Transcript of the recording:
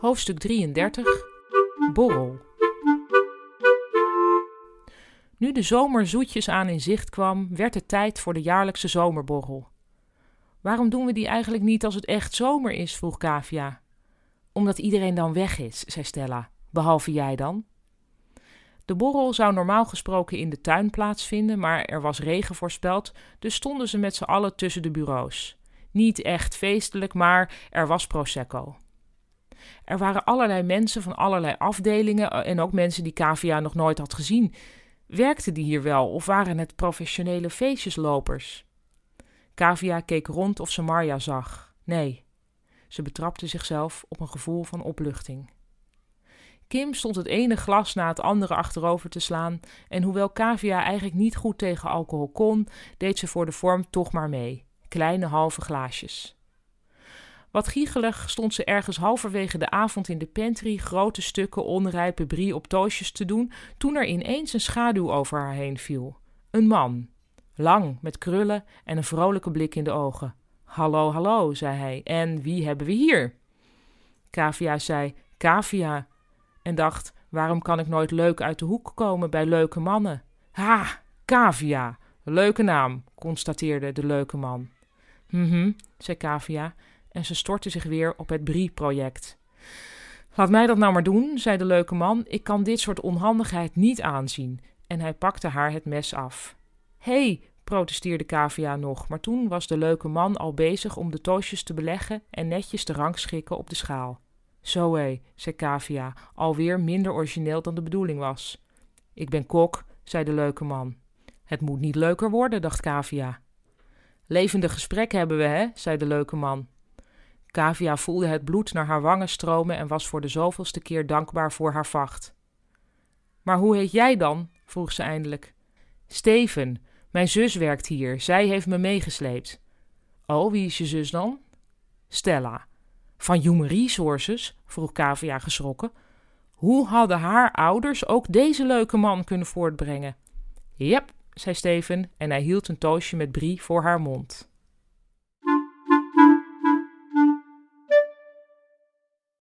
Hoofdstuk 33 Borrel Nu de zomer zoetjes aan in zicht kwam, werd het tijd voor de jaarlijkse zomerborrel. Waarom doen we die eigenlijk niet als het echt zomer is? vroeg Kavia. Omdat iedereen dan weg is, zei Stella. Behalve jij dan. De borrel zou normaal gesproken in de tuin plaatsvinden, maar er was regen voorspeld, dus stonden ze met z'n allen tussen de bureaus. Niet echt feestelijk, maar er was prosecco. Er waren allerlei mensen van allerlei afdelingen eh, en ook mensen die Kavia nog nooit had gezien. Werkten die hier wel of waren het professionele feestjeslopers? Kavia keek rond of ze Marja zag. Nee, ze betrapte zichzelf op een gevoel van opluchting. Kim stond het ene glas na het andere achterover te slaan en hoewel Kavia eigenlijk niet goed tegen alcohol kon, deed ze voor de vorm toch maar mee. Kleine halve glaasjes. Wat giegelig stond ze ergens halverwege de avond in de pantry grote stukken onrijpe brie op toosjes te doen, toen er ineens een schaduw over haar heen viel. Een man. Lang, met krullen en een vrolijke blik in de ogen. Hallo, hallo, zei hij. En wie hebben we hier? Kavia zei, Kavia. En dacht, waarom kan ik nooit leuk uit de hoek komen bij leuke mannen? Ha, Kavia. Leuke naam, constateerde de leuke man. Mhm, zei Kavia en ze stortte zich weer op het Brie-project. Laat mij dat nou maar doen, zei de leuke man. Ik kan dit soort onhandigheid niet aanzien. En hij pakte haar het mes af. Hé, hey, protesteerde Kavia nog, maar toen was de leuke man al bezig om de toosjes te beleggen en netjes te rangschikken op de schaal. Zo hé, zei Kavia, alweer minder origineel dan de bedoeling was. Ik ben kok, zei de leuke man. Het moet niet leuker worden, dacht Kavia. Levende gesprek hebben we, hè, zei de leuke man. Kavia voelde het bloed naar haar wangen stromen en was voor de zoveelste keer dankbaar voor haar vacht. Maar hoe heet jij dan? vroeg ze eindelijk. Steven, mijn zus werkt hier. Zij heeft me meegesleept. Oh, wie is je zus dan? Stella. Van Human Resources? vroeg Kavia geschrokken. Hoe hadden haar ouders ook deze leuke man kunnen voortbrengen? Jep, zei Steven en hij hield een toosje met brie voor haar mond.